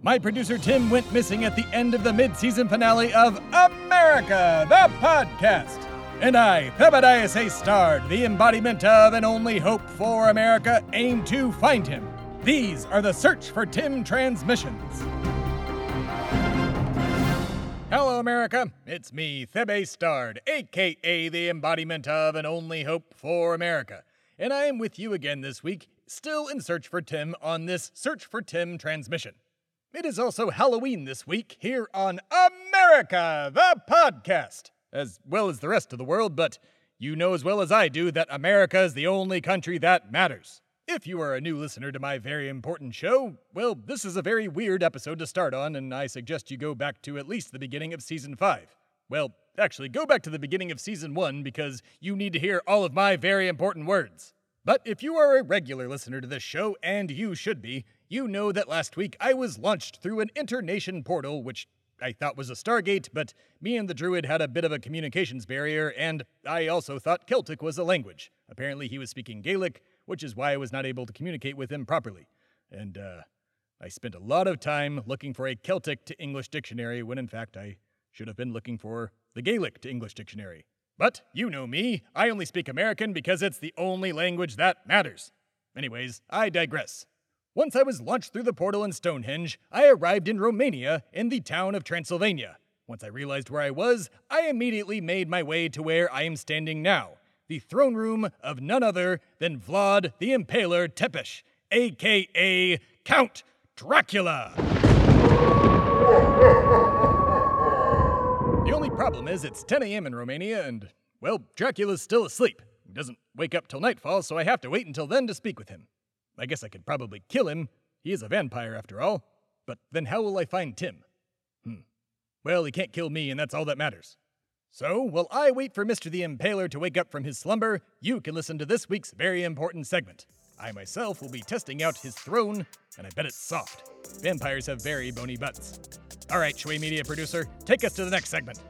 My producer Tim went missing at the end of the mid season finale of America, the podcast. And I, Thebadias A. Stard, the embodiment of and only hope for America, aim to find him. These are the Search for Tim transmissions. Hello, America. It's me, Thebe Stard, aka the embodiment of and only hope for America. And I am with you again this week, still in search for Tim on this Search for Tim transmission. It is also Halloween this week here on America, the podcast, as well as the rest of the world, but you know as well as I do that America is the only country that matters. If you are a new listener to my very important show, well, this is a very weird episode to start on, and I suggest you go back to at least the beginning of season 5. Well, actually, go back to the beginning of season 1 because you need to hear all of my very important words. But if you are a regular listener to this show, and you should be, you know that last week I was launched through an internation portal, which I thought was a Stargate, but me and the druid had a bit of a communications barrier, and I also thought Celtic was a language. Apparently, he was speaking Gaelic, which is why I was not able to communicate with him properly. And, uh, I spent a lot of time looking for a Celtic to English dictionary when in fact I should have been looking for the Gaelic to English dictionary. But you know me, I only speak American because it's the only language that matters. Anyways, I digress. Once I was launched through the portal in Stonehenge, I arrived in Romania in the town of Transylvania. Once I realized where I was, I immediately made my way to where I am standing now the throne room of none other than Vlad the Impaler Tepesh, aka Count Dracula. The only problem is it's 10 a.m. in Romania, and, well, Dracula's still asleep. He doesn't wake up till nightfall, so I have to wait until then to speak with him. I guess I could probably kill him. He is a vampire, after all. But then how will I find Tim? Hmm. Well, he can't kill me, and that's all that matters. So, while I wait for Mr. the Impaler to wake up from his slumber, you can listen to this week's very important segment. I myself will be testing out his throne, and I bet it's soft. Vampires have very bony butts. All right, Shui Media producer, take us to the next segment.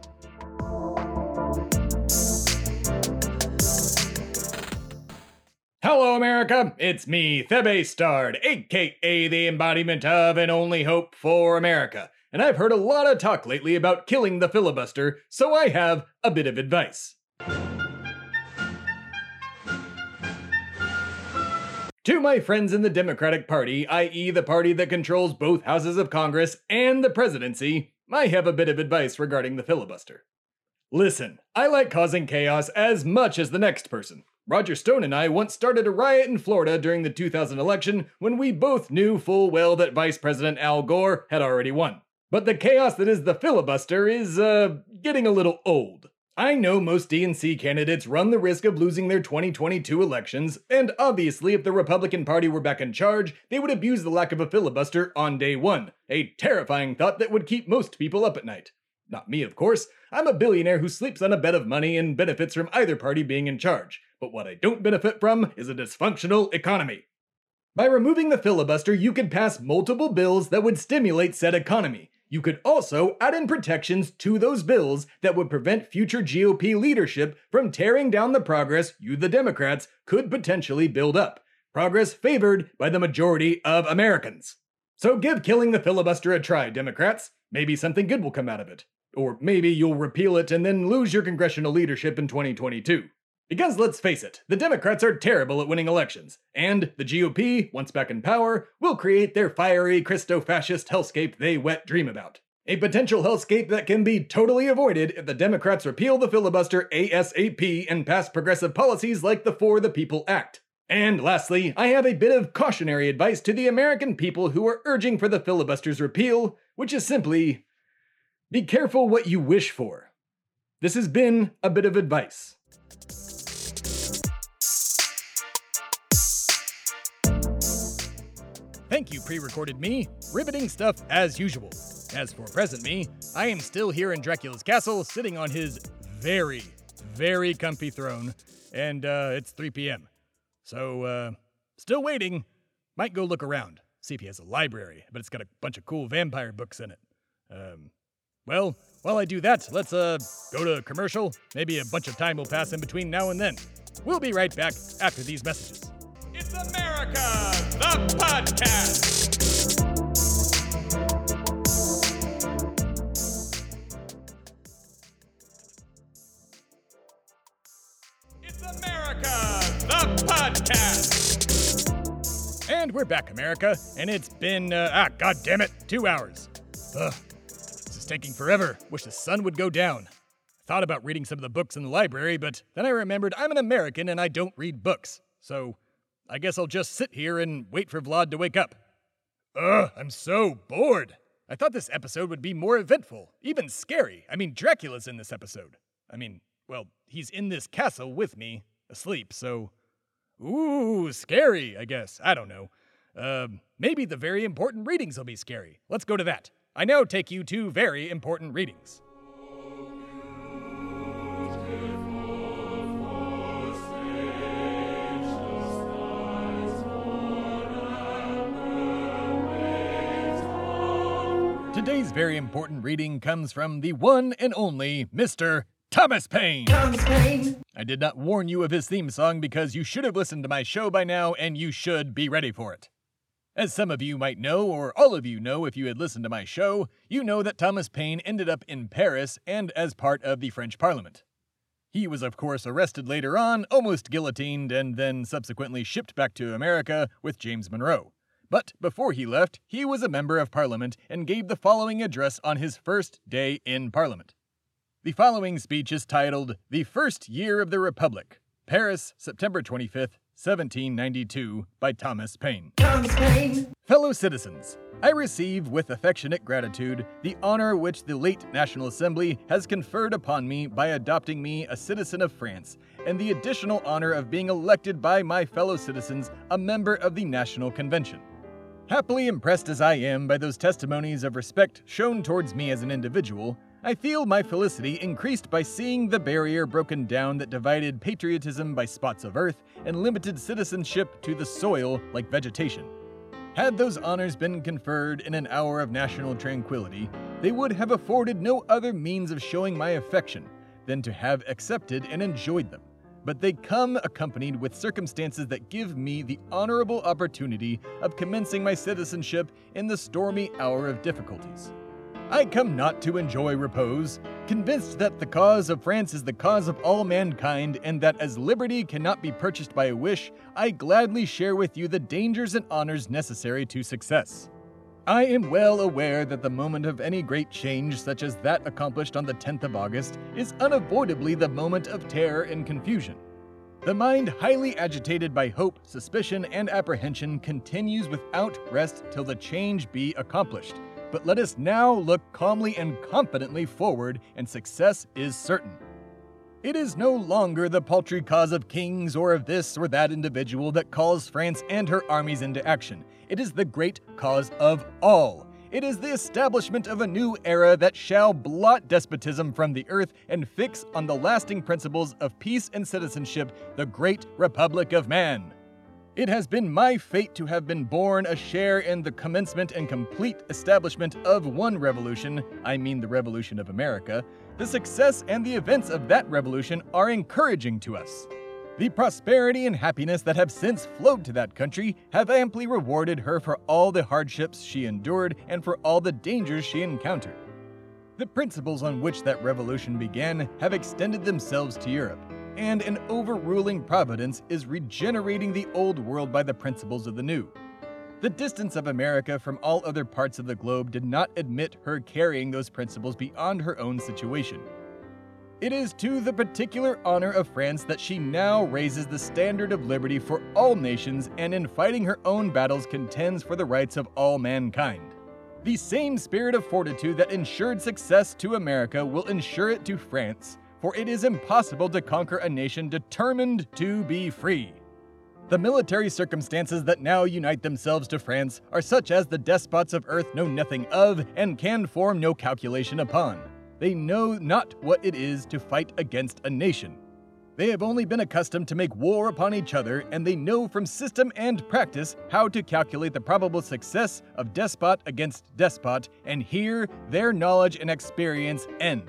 Hello, America. It's me, Thebe Stard, aka the embodiment of and only hope for America. And I've heard a lot of talk lately about killing the filibuster, so I have a bit of advice. To my friends in the Democratic Party, i.e., the party that controls both houses of Congress and the presidency, I have a bit of advice regarding the filibuster. Listen, I like causing chaos as much as the next person. Roger Stone and I once started a riot in Florida during the 2000 election when we both knew full well that Vice President Al Gore had already won. But the chaos that is the filibuster is, uh, getting a little old. I know most DNC candidates run the risk of losing their 2022 elections, and obviously, if the Republican Party were back in charge, they would abuse the lack of a filibuster on day one. A terrifying thought that would keep most people up at night. Not me, of course. I'm a billionaire who sleeps on a bed of money and benefits from either party being in charge. But what I don't benefit from is a dysfunctional economy. By removing the filibuster, you could pass multiple bills that would stimulate said economy. You could also add in protections to those bills that would prevent future GOP leadership from tearing down the progress you, the Democrats, could potentially build up. Progress favored by the majority of Americans. So give killing the filibuster a try, Democrats. Maybe something good will come out of it. Or maybe you'll repeal it and then lose your congressional leadership in 2022. Because let's face it, the Democrats are terrible at winning elections, and the GOP, once back in power, will create their fiery Christo fascist hellscape they wet dream about. A potential hellscape that can be totally avoided if the Democrats repeal the filibuster ASAP and pass progressive policies like the For the People Act. And lastly, I have a bit of cautionary advice to the American people who are urging for the filibuster's repeal, which is simply be careful what you wish for. This has been a bit of advice. Thank you, pre recorded me. Riveting stuff as usual. As for present me, I am still here in Dracula's castle, sitting on his very, very comfy throne, and uh, it's 3 p.m. So, uh, still waiting. Might go look around, see if he has a library, but it's got a bunch of cool vampire books in it. Um, well, while I do that, let's uh go to a commercial. Maybe a bunch of time will pass in between now and then. We'll be right back after these messages. It's America, the podcast. It's America, the podcast. And we're back, America, and it's been, uh, ah, god damn it, two hours. Ugh, taking forever. Wish the sun would go down. Thought about reading some of the books in the library, but then I remembered I'm an American and I don't read books. So I guess I'll just sit here and wait for Vlad to wake up. Ugh, I'm so bored. I thought this episode would be more eventful, even scary. I mean, Dracula's in this episode. I mean, well, he's in this castle with me, asleep, so. Ooh, scary, I guess. I don't know. Uh, maybe the very important readings will be scary. Let's go to that. I now take you to very important readings. Today's very important reading comes from the one and only Mr. Thomas Paine. Thomas Paine. I did not warn you of his theme song because you should have listened to my show by now and you should be ready for it. As some of you might know, or all of you know if you had listened to my show, you know that Thomas Paine ended up in Paris and as part of the French Parliament. He was, of course, arrested later on, almost guillotined, and then subsequently shipped back to America with James Monroe. But before he left, he was a member of Parliament and gave the following address on his first day in Parliament. The following speech is titled The First Year of the Republic, Paris, September 25th, 1792, by Thomas Paine. Thomas Paine. Fellow citizens, I receive with affectionate gratitude the honor which the late National Assembly has conferred upon me by adopting me a citizen of France, and the additional honor of being elected by my fellow citizens a member of the National Convention. Happily impressed as I am by those testimonies of respect shown towards me as an individual, I feel my felicity increased by seeing the barrier broken down that divided patriotism by spots of earth and limited citizenship to the soil like vegetation. Had those honors been conferred in an hour of national tranquility, they would have afforded no other means of showing my affection than to have accepted and enjoyed them but they come accompanied with circumstances that give me the honorable opportunity of commencing my citizenship in the stormy hour of difficulties. I come not to enjoy repose, convinced that the cause of France is the cause of all mankind, and that as liberty cannot be purchased by a wish, I gladly share with you the dangers and honors necessary to success. I am well aware that the moment of any great change, such as that accomplished on the 10th of August, is unavoidably the moment of terror and confusion. The mind, highly agitated by hope, suspicion, and apprehension, continues without rest till the change be accomplished. But let us now look calmly and confidently forward, and success is certain. It is no longer the paltry cause of kings or of this or that individual that calls France and her armies into action. It is the great cause of all. It is the establishment of a new era that shall blot despotism from the earth and fix on the lasting principles of peace and citizenship the great Republic of Man. It has been my fate to have been born a share in the commencement and complete establishment of one revolution, I mean the Revolution of America, the success and the events of that revolution are encouraging to us. The prosperity and happiness that have since flowed to that country have amply rewarded her for all the hardships she endured and for all the dangers she encountered. The principles on which that revolution began have extended themselves to Europe, and an overruling providence is regenerating the old world by the principles of the new. The distance of America from all other parts of the globe did not admit her carrying those principles beyond her own situation. It is to the particular honor of France that she now raises the standard of liberty for all nations and in fighting her own battles contends for the rights of all mankind. The same spirit of fortitude that ensured success to America will ensure it to France, for it is impossible to conquer a nation determined to be free. The military circumstances that now unite themselves to France are such as the despots of earth know nothing of and can form no calculation upon. They know not what it is to fight against a nation. They have only been accustomed to make war upon each other, and they know from system and practice how to calculate the probable success of despot against despot, and here their knowledge and experience end.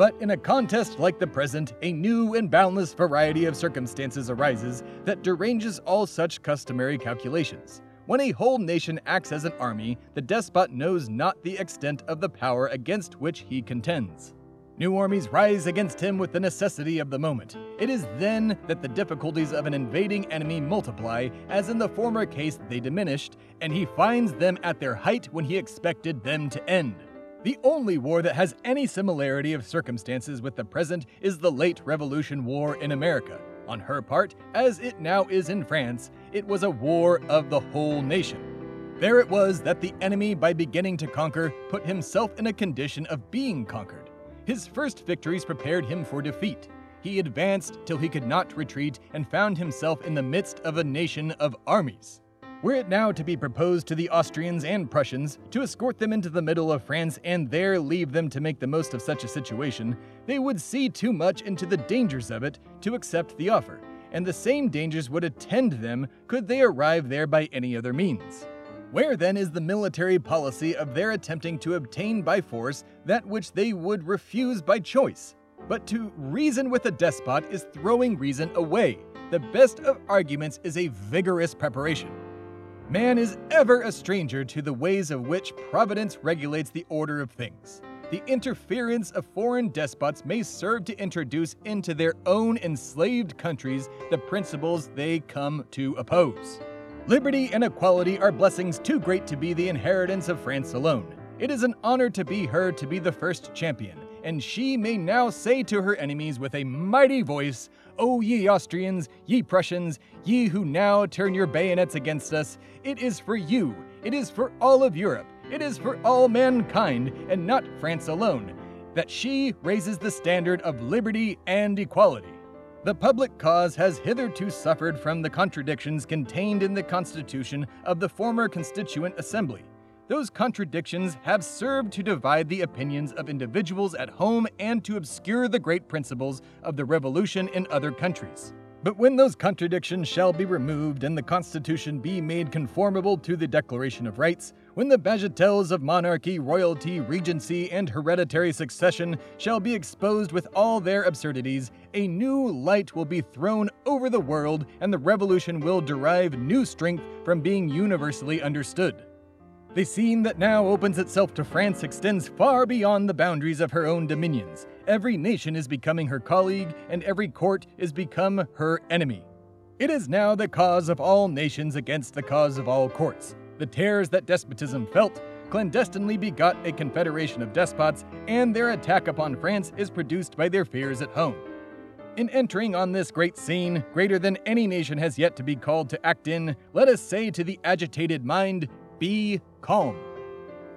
But in a contest like the present, a new and boundless variety of circumstances arises that deranges all such customary calculations. When a whole nation acts as an army, the despot knows not the extent of the power against which he contends. New armies rise against him with the necessity of the moment. It is then that the difficulties of an invading enemy multiply, as in the former case they diminished, and he finds them at their height when he expected them to end. The only war that has any similarity of circumstances with the present is the late Revolution War in America. On her part, as it now is in France, it was a war of the whole nation. There it was that the enemy, by beginning to conquer, put himself in a condition of being conquered. His first victories prepared him for defeat. He advanced till he could not retreat and found himself in the midst of a nation of armies. Were it now to be proposed to the Austrians and Prussians to escort them into the middle of France and there leave them to make the most of such a situation, they would see too much into the dangers of it to accept the offer, and the same dangers would attend them could they arrive there by any other means. Where then is the military policy of their attempting to obtain by force that which they would refuse by choice? But to reason with a despot is throwing reason away. The best of arguments is a vigorous preparation. Man is ever a stranger to the ways of which Providence regulates the order of things. The interference of foreign despots may serve to introduce into their own enslaved countries the principles they come to oppose. Liberty and equality are blessings too great to be the inheritance of France alone. It is an honor to be her to be the first champion, and she may now say to her enemies with a mighty voice, O ye Austrians, ye Prussians, ye who now turn your bayonets against us, it is for you, it is for all of Europe, it is for all mankind, and not France alone, that she raises the standard of liberty and equality. The public cause has hitherto suffered from the contradictions contained in the Constitution of the former Constituent Assembly. Those contradictions have served to divide the opinions of individuals at home and to obscure the great principles of the Revolution in other countries. But when those contradictions shall be removed and the Constitution be made conformable to the Declaration of Rights, when the bagatelles of monarchy, royalty, regency, and hereditary succession shall be exposed with all their absurdities, a new light will be thrown over the world, and the revolution will derive new strength from being universally understood. The scene that now opens itself to France extends far beyond the boundaries of her own dominions. Every nation is becoming her colleague, and every court is become her enemy. It is now the cause of all nations against the cause of all courts. The terrors that despotism felt clandestinely begot a confederation of despots, and their attack upon France is produced by their fears at home. In entering on this great scene, greater than any nation has yet to be called to act in, let us say to the agitated mind, be calm.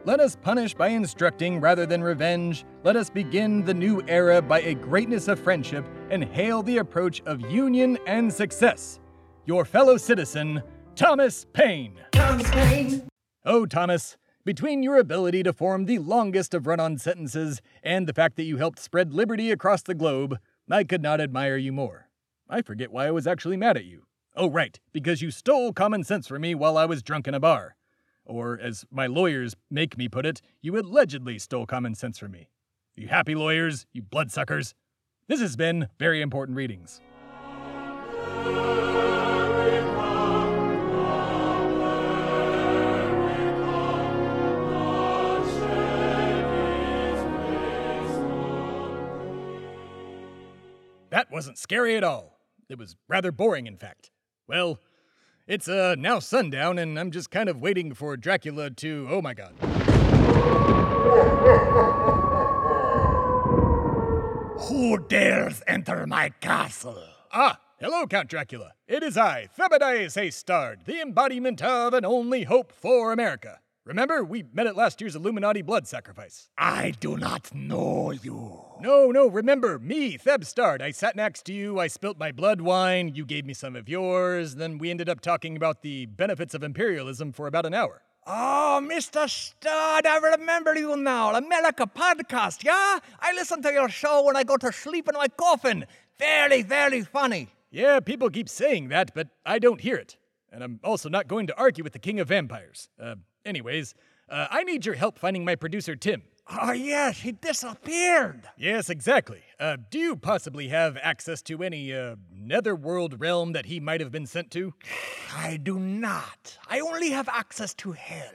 Let us punish by instructing rather than revenge. Let us begin the new era by a greatness of friendship and hail the approach of union and success. Your fellow citizen, Thomas Paine. Thomas Paine. Oh, Thomas, between your ability to form the longest of run on sentences and the fact that you helped spread liberty across the globe, I could not admire you more. I forget why I was actually mad at you. Oh, right, because you stole common sense from me while I was drunk in a bar. Or, as my lawyers make me put it, you allegedly stole common sense from me. You happy lawyers, you bloodsuckers? This has been Very Important Readings. That wasn't scary at all. It was rather boring, in fact. Well, it's uh, now sundown, and I'm just kind of waiting for Dracula to. Oh my god. Who dares enter my castle? Ah, hello, Count Dracula. It is I, Thebadias Haystard, the embodiment of and only hope for America. Remember, we met at last year's Illuminati blood sacrifice. I do not know you. No, no, remember, me, Theb Stard. I sat next to you, I spilt my blood wine, you gave me some of yours, then we ended up talking about the benefits of imperialism for about an hour. Oh, Mr. Stard, I remember you now. America podcast, yeah? I listen to your show when I go to sleep in my coffin. Very, very funny. Yeah, people keep saying that, but I don't hear it. And I'm also not going to argue with the king of vampires. Uh, Anyways, uh, I need your help finding my producer, Tim. Oh, yes, he disappeared. Yes, exactly. Uh, do you possibly have access to any, uh, netherworld realm that he might have been sent to? I do not. I only have access to hell.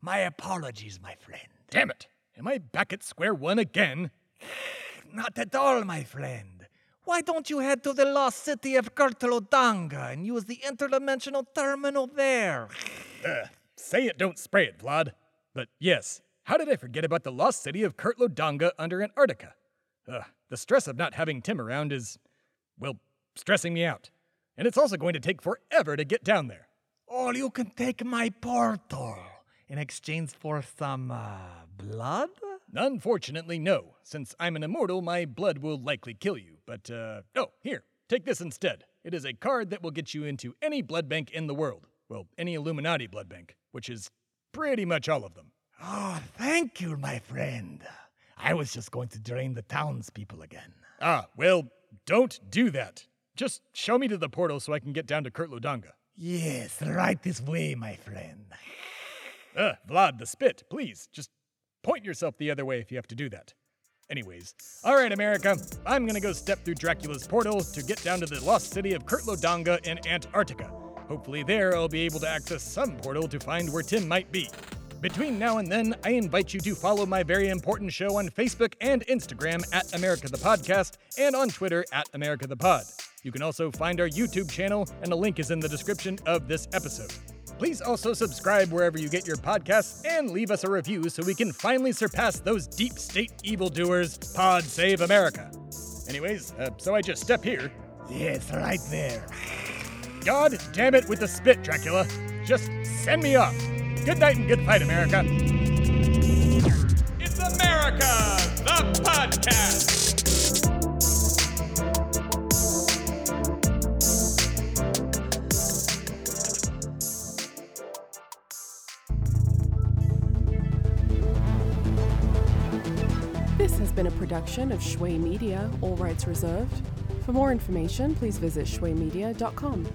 My apologies, my friend. Damn it. Am I back at square one again? not at all, my friend. Why don't you head to the lost city of Kurtlodanga and use the interdimensional terminal there? Uh, say it, don't spray it, Vlad. But yes, how did I forget about the lost city of Kurtlodanga under Antarctica? Ugh, the stress of not having Tim around is, well, stressing me out. And it's also going to take forever to get down there. Or you can take my portal in exchange for some uh, blood? Unfortunately, no. Since I'm an immortal, my blood will likely kill you. But, uh, oh, here, take this instead. It is a card that will get you into any blood bank in the world. Well, any Illuminati blood bank, which is pretty much all of them. Oh, thank you, my friend. I was just going to drain the townspeople again. Ah, well, don't do that. Just show me to the portal so I can get down to Kurtlodanga. Yes, right this way, my friend. Uh, Vlad, the spit, please, just point yourself the other way if you have to do that. Anyways, alright, America, I'm gonna go step through Dracula's portal to get down to the lost city of Kurtlodanga in Antarctica. Hopefully, there I'll be able to access some portal to find where Tim might be. Between now and then, I invite you to follow my very important show on Facebook and Instagram at America the Podcast and on Twitter at America the Pod. You can also find our YouTube channel, and a link is in the description of this episode. Please also subscribe wherever you get your podcasts and leave us a review so we can finally surpass those deep state evildoers. Pod save America. Anyways, uh, so I just step here. Yes, right there. God damn it with the spit, Dracula. Just send me off. Good night and good fight, America. It's America, the podcast. This has been a production of Shui Media, all rights reserved. For more information, please visit shuimedia.com.